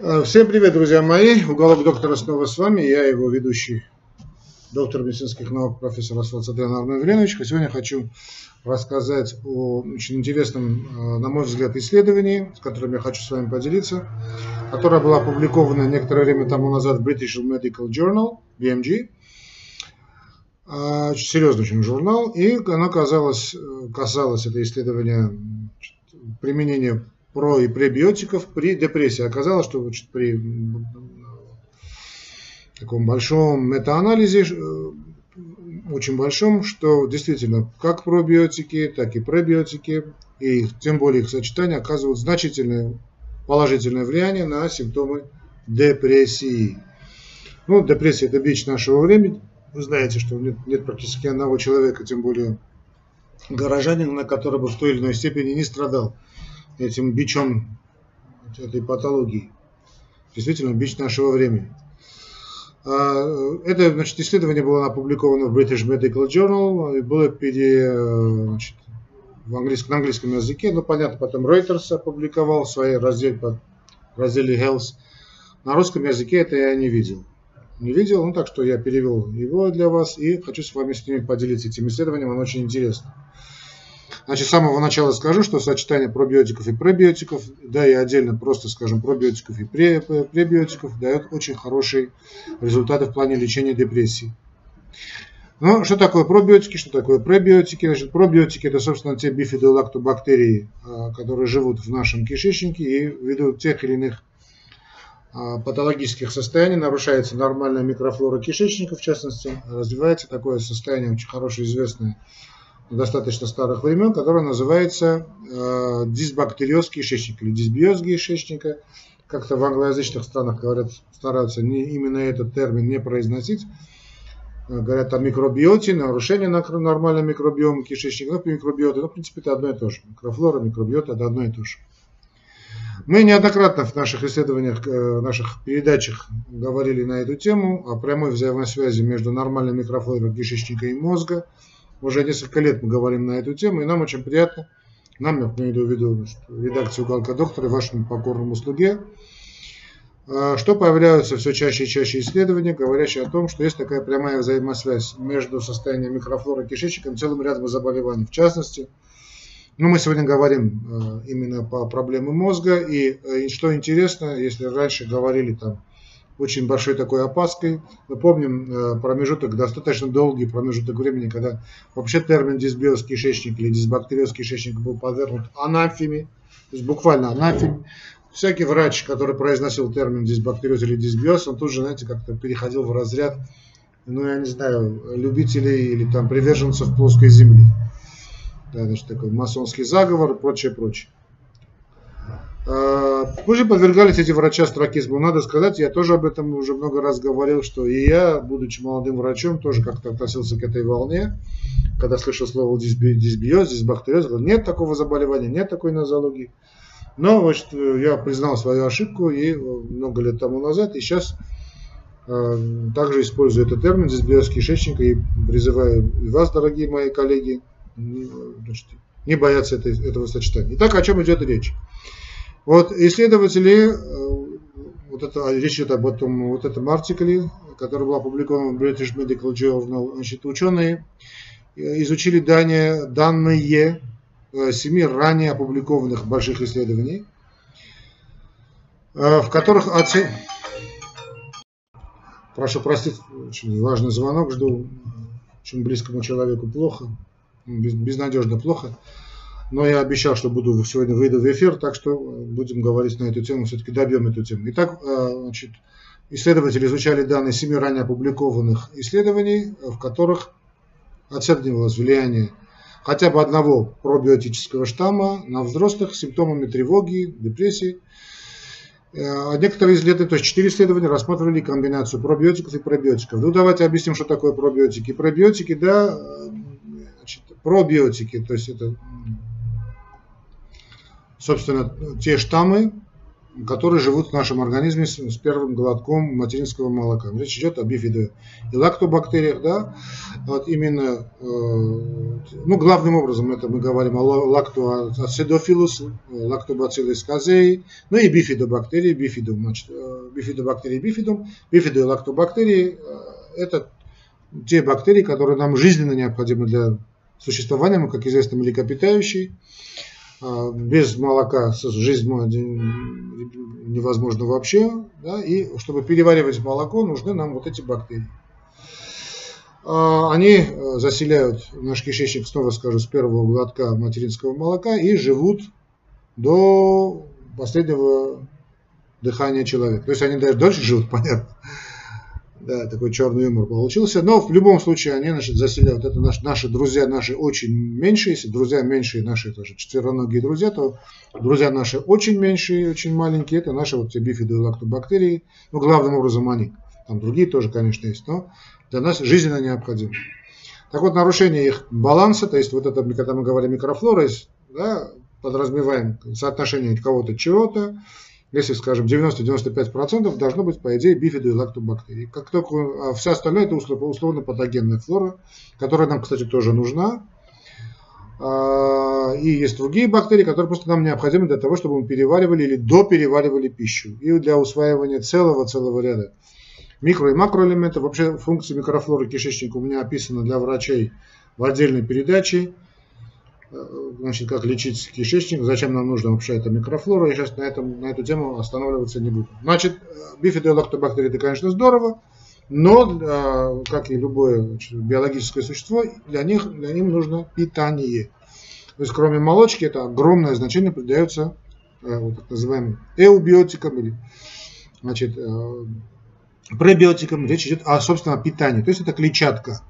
Э, всем привет, друзья мои. Уголок доктора снова с вами. Я его ведущий, доктор медицинских наук, профессор Асфальт Сатрян Армен Веленович. Сегодня хочу рассказать о очень интересном, э, на мой взгляд, исследовании, с которым я хочу с вами поделиться, которое было опубликовано некоторое время тому назад в British Medical Journal, BMG. Э, серьезный очень журнал. И оно казалось, касалось это исследование применения про и пребиотиков при депрессии. Оказалось, что значит, при таком большом метаанализе, э, очень большом, что действительно как пробиотики, так и пребиотики, и тем более их сочетание оказывают значительное положительное влияние на симптомы депрессии. Ну, депрессия – это бич нашего времени. Вы знаете, что нет, нет практически одного человека, тем более горожанина, который бы в той или иной степени не страдал этим бичом этой патологии. Действительно, бич нашего времени. А, это значит, исследование было опубликовано в British Medical Journal и было пере, значит, в английском, на английском языке. Ну, понятно, потом Reuters опубликовал в своей разделе, разделе Health. На русском языке это я не видел. Не видел, ну так что я перевел его для вас и хочу с вами с ними поделиться этим исследованием, оно очень интересно. Значит, с самого начала скажу, что сочетание пробиотиков и пребиотиков, да и отдельно просто скажем пробиотиков и пребиотиков, дает очень хорошие результаты в плане лечения депрессии. Ну, что такое пробиотики, что такое пребиотики? Значит, пробиотики это, собственно, те бифидолактобактерии, а, которые живут в нашем кишечнике и ввиду тех или иных а, патологических состояний нарушается нормальная микрофлора кишечника, в частности, развивается такое состояние очень хорошо известное достаточно старых времен, которая называется э, дисбактериоз кишечника или дисбиоз кишечника. Как-то в англоязычных странах говорят, стараются не, именно этот термин не произносить. Э, говорят о микробиоте, нарушении нормального микробиома кишечника, ну, микробиоты, ну, в принципе, это одно и то же. Микрофлора, микробиота – это одно и то же. Мы неоднократно в наших исследованиях, э, в наших передачах говорили на эту тему о прямой взаимосвязи между нормальной микрофлорой кишечника и мозга – уже несколько лет мы говорим на эту тему, и нам очень приятно, нам, я имею в виду редакцию «Уголка доктора» вашему покорному слуге, а, что появляются все чаще и чаще исследования, говорящие о том, что есть такая прямая взаимосвязь между состоянием микрофлоры кишечника и целым рядом заболеваний. В частности, ну, мы сегодня говорим а, именно по проблемам мозга, и, и что интересно, если раньше говорили там очень большой такой опаской. Мы помним э, промежуток, достаточно долгий промежуток времени, когда вообще термин дисбиоз кишечник или дисбактериоз кишечник был подвергнут анафеме, то есть буквально анафеме. Всякий врач, который произносил термин дисбактериоз или дисбиоз, он тут же, знаете, как-то переходил в разряд, ну, я не знаю, любителей или там приверженцев плоской земли. Да, значит, такой масонский заговор прочее, прочее. Позже подвергались эти врачи астракизму. Надо сказать, я тоже об этом уже много раз говорил, что и я, будучи молодым врачом, тоже как-то относился к этой волне. Когда слышал слово дисбиоз, дисбактериоз, говорил, нет такого заболевания, нет такой нозологии. Но значит, я признал свою ошибку и много лет тому назад, и сейчас э, также использую этот термин дисбиоз кишечника и призываю и вас, дорогие мои коллеги, значит, не бояться этой, этого сочетания. Итак, о чем идет речь? Вот исследователи, э, вот это, речь идет об этом, вот этом артикле, который был опубликован в British Medical Journal, значит, ученые э, изучили данные, данные э, семи ранее опубликованных больших исследований, в которых оцен... Прошу простить, очень важный звонок, жду, очень близкому человеку плохо, безнадежно плохо. Но я обещал, что буду сегодня выйду в эфир, так что э, будем говорить на эту тему, все-таки добьем эту тему. Итак, э, значит, исследователи изучали данные семи ранее опубликованных исследований, в которых оценивалось влияние хотя бы одного пробиотического штамма на взрослых с симптомами тревоги, депрессии. Э, некоторые исследования, то есть четыре исследования, рассматривали комбинацию пробиотиков и пробиотиков. Ну, давайте объясним, что такое пробиотики. Пробиотики, да, значит, пробиотики, то есть это собственно, те штаммы, которые живут в нашем организме с, с первым глотком материнского молока. Речь идет о бифидо и лактобактериях, да, вот именно, э, ну, главным образом это мы говорим о лактоацидофилус, лактобациллус казеи, ну и бифидобактерии, бифидум, значит, э, бифидобактерии, бифидум, бифидо и лактобактерии, э, это те бактерии, которые нам жизненно необходимы для существования, мы, как известно, млекопитающие, без молока жизнь невозможно вообще, да, и чтобы переваривать молоко, нужны нам вот эти бактерии. А, они э, заселяют наш кишечник, снова скажу, с первого глотка материнского молока и живут до последнего дыхания человека. То есть они даже дольше живут, понятно. Да, такой черный юмор получился. Но в любом случае они значит, заселяют. Это наш, наши друзья, наши очень меньшие. Если друзья меньшие, наши тоже четвероногие друзья, то друзья наши очень меньшие, очень маленькие. Это наши вот бифиды лактобактерии. Ну, главным образом они. Там другие тоже, конечно, есть. Но для нас жизненно необходимы. Так вот, нарушение их баланса, то есть вот это, когда мы говорим микрофлора, да, подразумеваем соотношение кого-то чего-то, если, скажем, 90-95% должно быть, по идее, бифиды и лактобактерии. Как только а вся остальная это условно патогенная флора, которая нам, кстати, тоже нужна. А, и есть другие бактерии, которые просто нам необходимы для того, чтобы мы переваривали или допереваривали пищу. И для усваивания целого-целого ряда микро- и макроэлементов. Вообще функции микрофлоры кишечника у меня описаны для врачей в отдельной передаче. Значит, как лечить кишечник, зачем нам нужна вообще эта микрофлора. Я сейчас на, этом, на эту тему останавливаться не буду. Значит, бифидолактобактерии это, конечно, здорово, но, э, как и любое биологическое существо, для них для них нужно питание. То есть, кроме молочки, это огромное значение придается э, вот, так называемым эубиотикам или значит, пребиотикам. Речь идет о, собственно, питании. То есть, это клетчатка.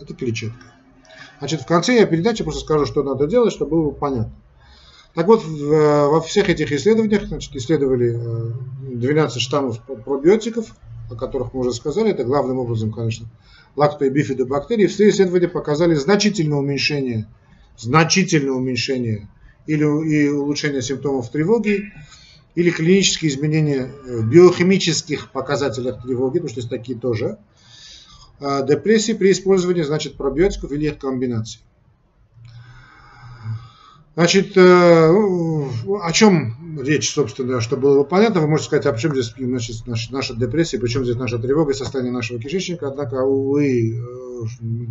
Это клетчатка. Значит, в конце я передачи просто скажу, что надо делать, чтобы было понятно. Так вот, во всех этих исследованиях, значит, исследовали 12 э, штаммов пробиотиков, о которых мы уже сказали, это главным образом, конечно, лакто- и бифидобактерии. Все исследования показали значительное уменьшение, значительное уменьшение или и улучшение симптомов тревоги, или клинические изменения в биохимических показателях тревоги, потому что есть такие тоже, депрессии при использовании значит, пробиотиков или их комбинаций. Значит, э, о чем речь, собственно, чтобы было понятно, вы можете сказать, а почему здесь значит, наша, депрессия, причем здесь наша тревога и состояние нашего кишечника, однако, увы, э,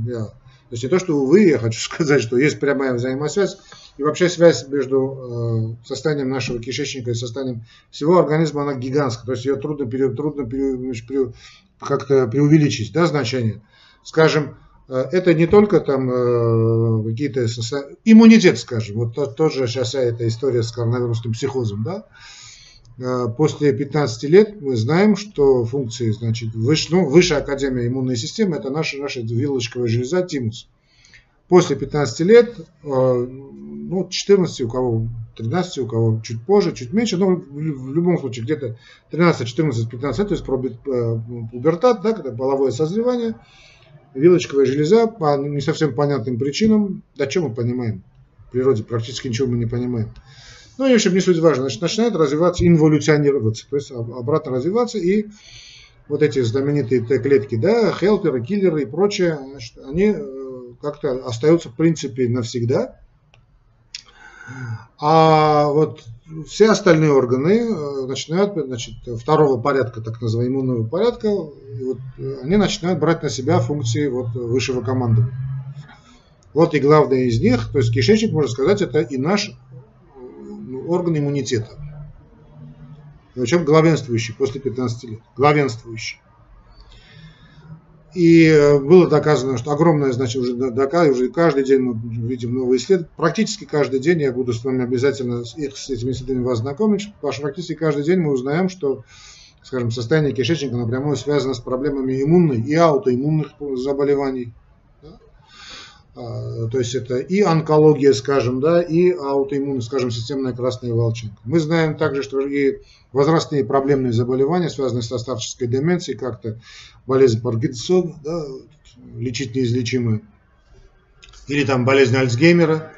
я, то есть не то, что увы, я хочу сказать, что есть прямая взаимосвязь, и вообще связь между э, состоянием нашего кишечника и состоянием всего организма, она гигантская, то есть ее трудно, трудно как-то преувеличить да, значение. Скажем, э, это не только там э, какие-то иммунитет, скажем, вот тот, тот же сейчас эта история с коронавирусным психозом, да, э, после 15 лет мы знаем, что функции, значит, выше, ну, высшая академия иммунной системы, это наша, наша вилочковая железа тимус. После 15 лет, ну, 14 у кого 13, у кого чуть позже, чуть меньше, но в любом случае где-то 13, 14, 15 лет, то есть э, пубертат, да, когда половое созревание, вилочковая железа по не совсем понятным причинам, да чем мы понимаем, в природе практически ничего мы не понимаем. Ну и в общем не суть важно, значит, начинает развиваться, инволюционироваться, то есть обратно развиваться и вот эти знаменитые Т-клетки, да, хелперы, киллеры и прочее, значит, они э, как-то остаются в принципе навсегда, а вот все остальные органы э, начинают, значит, второго порядка, так называемого иммунного порядка, и вот э, они начинают брать на себя функции вот высшего командования. Вот и главное из них, то есть кишечник, можно сказать, это и наш ну, орган иммунитета. Причем главенствующий после 15 лет. Главенствующий. И э, было доказано, что огромное, значит, уже доказано, уже каждый день мы видим новые исследования. Практически каждый день я буду с вами обязательно их, с этими исследованиями вас знакомить, потому что практически каждый день мы узнаем, что, скажем, состояние кишечника напрямую связано с проблемами иммунной и аутоиммунных заболеваний. А, то есть это и онкология, скажем, да, и аутоиммунная, скажем, системная красная волчинка. Мы знаем также, что и возрастные проблемные заболевания, связанные со старческой деменцией, как-то болезнь Паркинсона, да, лечить неизлечимые, или там болезнь Альцгеймера,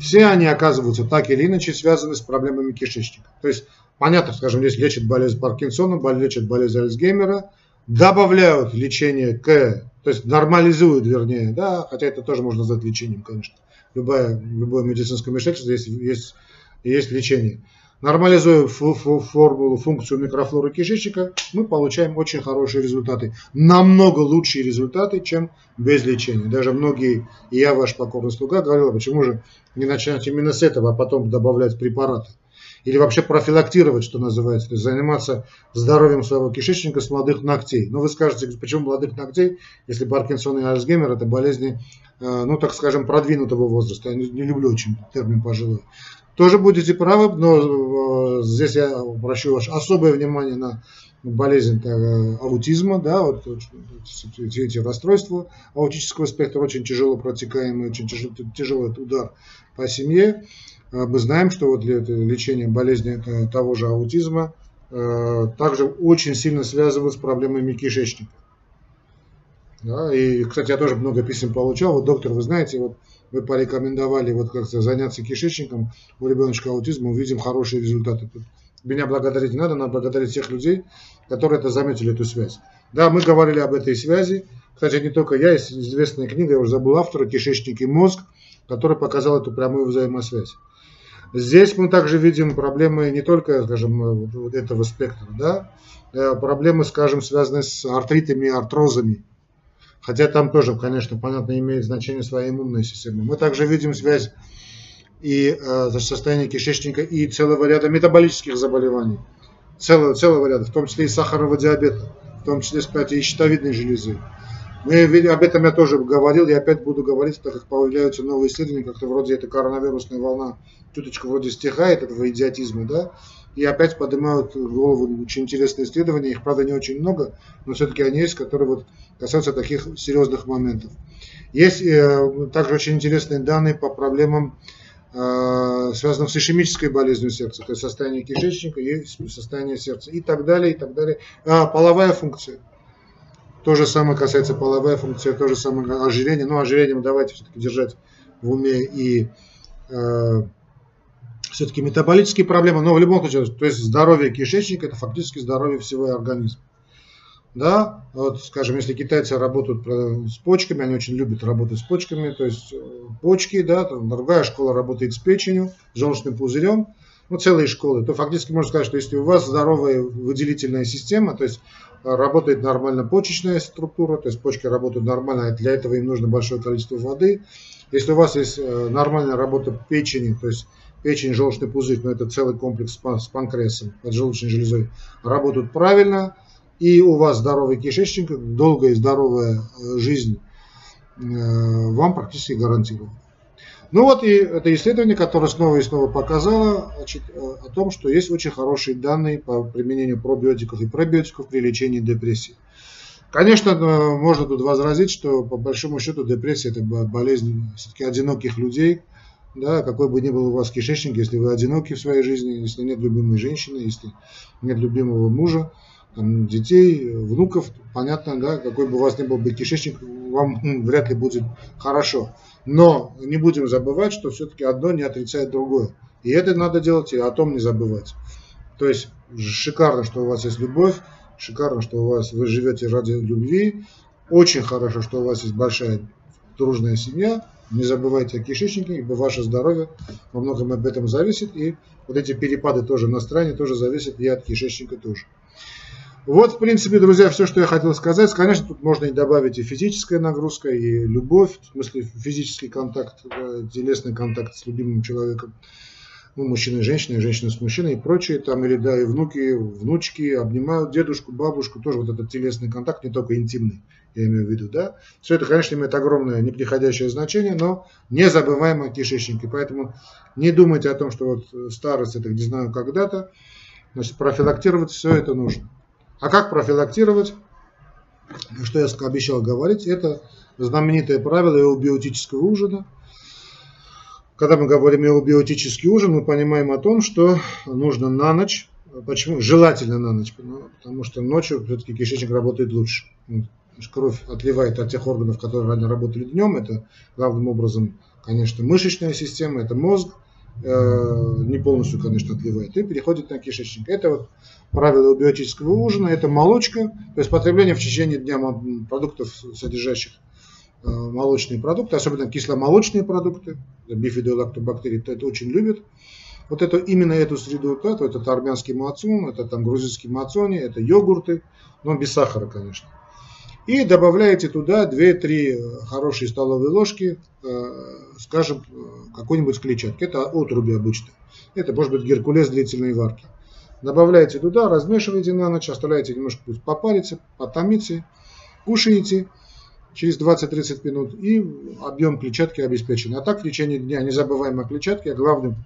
все они оказываются так или иначе связаны с проблемами кишечника. То есть, понятно, скажем, здесь лечат болезнь Паркинсона, лечат болезнь Альцгеймера, добавляют лечение к, то есть нормализуют, вернее, да, хотя это тоже можно назвать лечением, конечно. Любое, любое медицинское вмешательство есть, есть, есть лечение. Нормализуя формулу, функцию микрофлоры кишечника, мы получаем очень хорошие результаты. Намного лучшие результаты, чем без лечения. Даже многие, и я ваш покорный слуга, говорил, «А почему же не начинать именно с этого, а потом добавлять препараты. Или вообще профилактировать, что называется, то есть заниматься здоровьем своего кишечника с молодых ногтей. Но вы скажете, почему молодых ногтей, если Паркинсон и Альцгеймер это болезни, э, ну так скажем, продвинутого возраста. Я не, люблю очень термин пожилой. Тоже будете правы, но э, здесь я обращу ваше особое внимание на болезнь э, аутизма, да, вот эти, эти расстройства аутического спектра очень тяжело протекаемые, очень тяжелый, тяжелый удар по семье. Э, мы знаем, что вот лечение болезни того же аутизма также очень сильно связывают с проблемами кишечника. Да, и, кстати, я тоже много писем получал. Вот, доктор, вы знаете, вот вы порекомендовали вот как-то заняться кишечником у ребеночка аутизма, увидим хорошие результаты. Тут меня благодарить не надо, надо благодарить всех людей, которые это заметили, эту связь. Да, мы говорили об этой связи. Кстати, не только я, есть известная книга, я уже забыл автора, «Кишечник и мозг», который показал эту прямую взаимосвязь. Здесь мы также видим проблемы не только, скажем, этого спектра, да, э, проблемы, скажем, связанные с артритами и артрозами, Хотя там тоже, конечно, понятно, имеет значение своя иммунная система. Мы также видим связь и э, состояние кишечника и целого ряда метаболических заболеваний. Целого, целого ряда, в том числе и сахарного диабета, в том числе, кстати, и щитовидной железы. Мы, об этом я тоже говорил, и опять буду говорить, так как появляются новые исследования, как-то вроде эта коронавирусная волна чуточку вроде стихает, этого идиотизма, да, и опять поднимают голову очень интересные исследования, их, правда, не очень много, но все-таки они есть, которые вот касаются таких серьезных моментов. Есть э, также очень интересные данные по проблемам, э, связанным с ишемической болезнью сердца, то есть состояние кишечника и состояние сердца, и так далее, и так далее. А, половая функция. То же самое касается половая функция, то же самое ожирение. Но ожирение мы давайте все-таки держать в уме и э, все-таки метаболические проблемы, но в любом случае, то есть здоровье кишечника это фактически здоровье всего организма. Да, вот, скажем, если китайцы работают с почками, они очень любят работать с почками, то есть э, почки, да, там другая школа работает с печенью, с желчным пузырем, ну, целые школы, то фактически можно сказать, что если у вас здоровая выделительная система, то есть э, работает нормально почечная структура, то есть почки работают нормально, а для этого им нужно большое количество воды. Если у вас есть э, нормальная работа печени, то есть печень, желчный пузырь, но это целый комплекс с панкреасом, поджелудочной железой, работают правильно, и у вас здоровый кишечник, долгая и здоровая э, жизнь вам практически гарантирована. Ну вот и это исследование, которое снова и снова показало значит, э, о том, что есть очень хорошие данные по применению пробиотиков и пробиотиков при лечении депрессии. Конечно, можно тут возразить, что по большому счету депрессия это болезнь все-таки одиноких людей, да, какой бы ни был у вас кишечник, если вы одиноки в своей жизни, если нет любимой женщины, если нет любимого мужа, детей, внуков, понятно, да, какой бы у вас ни был бы кишечник, вам вряд ли будет хорошо. Но не будем забывать, что все-таки одно не отрицает другое. И это надо делать, и о том не забывать. То есть шикарно, что у вас есть любовь, шикарно, что у вас вы живете ради любви, очень хорошо, что у вас есть большая дружная семья, не забывайте о кишечнике, ибо ваше здоровье во многом об этом зависит. И вот эти перепады тоже на стороне тоже зависят и от кишечника тоже. Вот, в принципе, друзья, все, что я хотел сказать. Конечно, тут можно и добавить и физическая нагрузка, и любовь, в смысле физический контакт, телесный контакт с любимым человеком. Ну, мужчина и женщина, и женщина с мужчиной и прочее. Там или, да, и внуки, внучки обнимают дедушку, бабушку. Тоже вот этот телесный контакт, не только интимный я имею в виду, да. Все это, конечно, имеет огромное неприходящее значение, но не забываем о кишечнике. Поэтому не думайте о том, что вот старость это не знаю когда-то. Значит, профилактировать все это нужно. А как профилактировать? Что я обещал говорить, это знаменитое правило эубиотического ужина. Когда мы говорим эубиотический ужин, мы понимаем о том, что нужно на ночь, почему? Желательно на ночь, потому что ночью все-таки кишечник работает лучше кровь отливает от тех органов, которые ранее работали днем. Это главным образом конечно, мышечная система, это мозг, не полностью, конечно, отливает, и переходит на кишечник. Это вот правило биотического ужина, это молочка, то есть потребление в течение дня продуктов, содержащих э, молочные продукты, особенно кисломолочные продукты, бифидолактобактерии, это очень любят. Вот это, именно эту среду, вот это, это армянский мацун, это там грузинский мацони, это йогурты, но без сахара, конечно. И добавляете туда 2-3 хорошие столовые ложки, э, скажем, какой-нибудь клетчатки. Это отруби обычно. Это может быть геркулес длительной варки. Добавляете туда, размешиваете на ночь, оставляете немножко пусть попариться, потомиться, кушаете через 20-30 минут и объем клетчатки обеспечен. А так в течение дня не забываем о клетчатке, а главным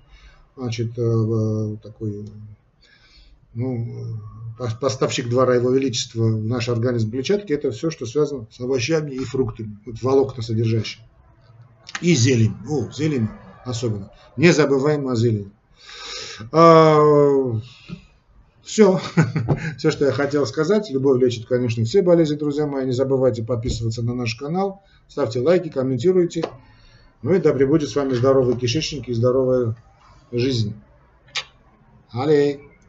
значит, э, такой ну, поставщик двора Его Величества в наш организм клетчатки, это все, что связано с овощами и фруктами, вот волокна содержащие. И зелень. О, зелень особенно. Не забываем о зелени. А, все. все, что я хотел сказать. Любовь лечит, конечно, все болезни, друзья мои. Не забывайте подписываться на наш канал. Ставьте лайки, комментируйте. Ну и да пребудет с вами здоровый кишечник и здоровая жизнь. Аллей.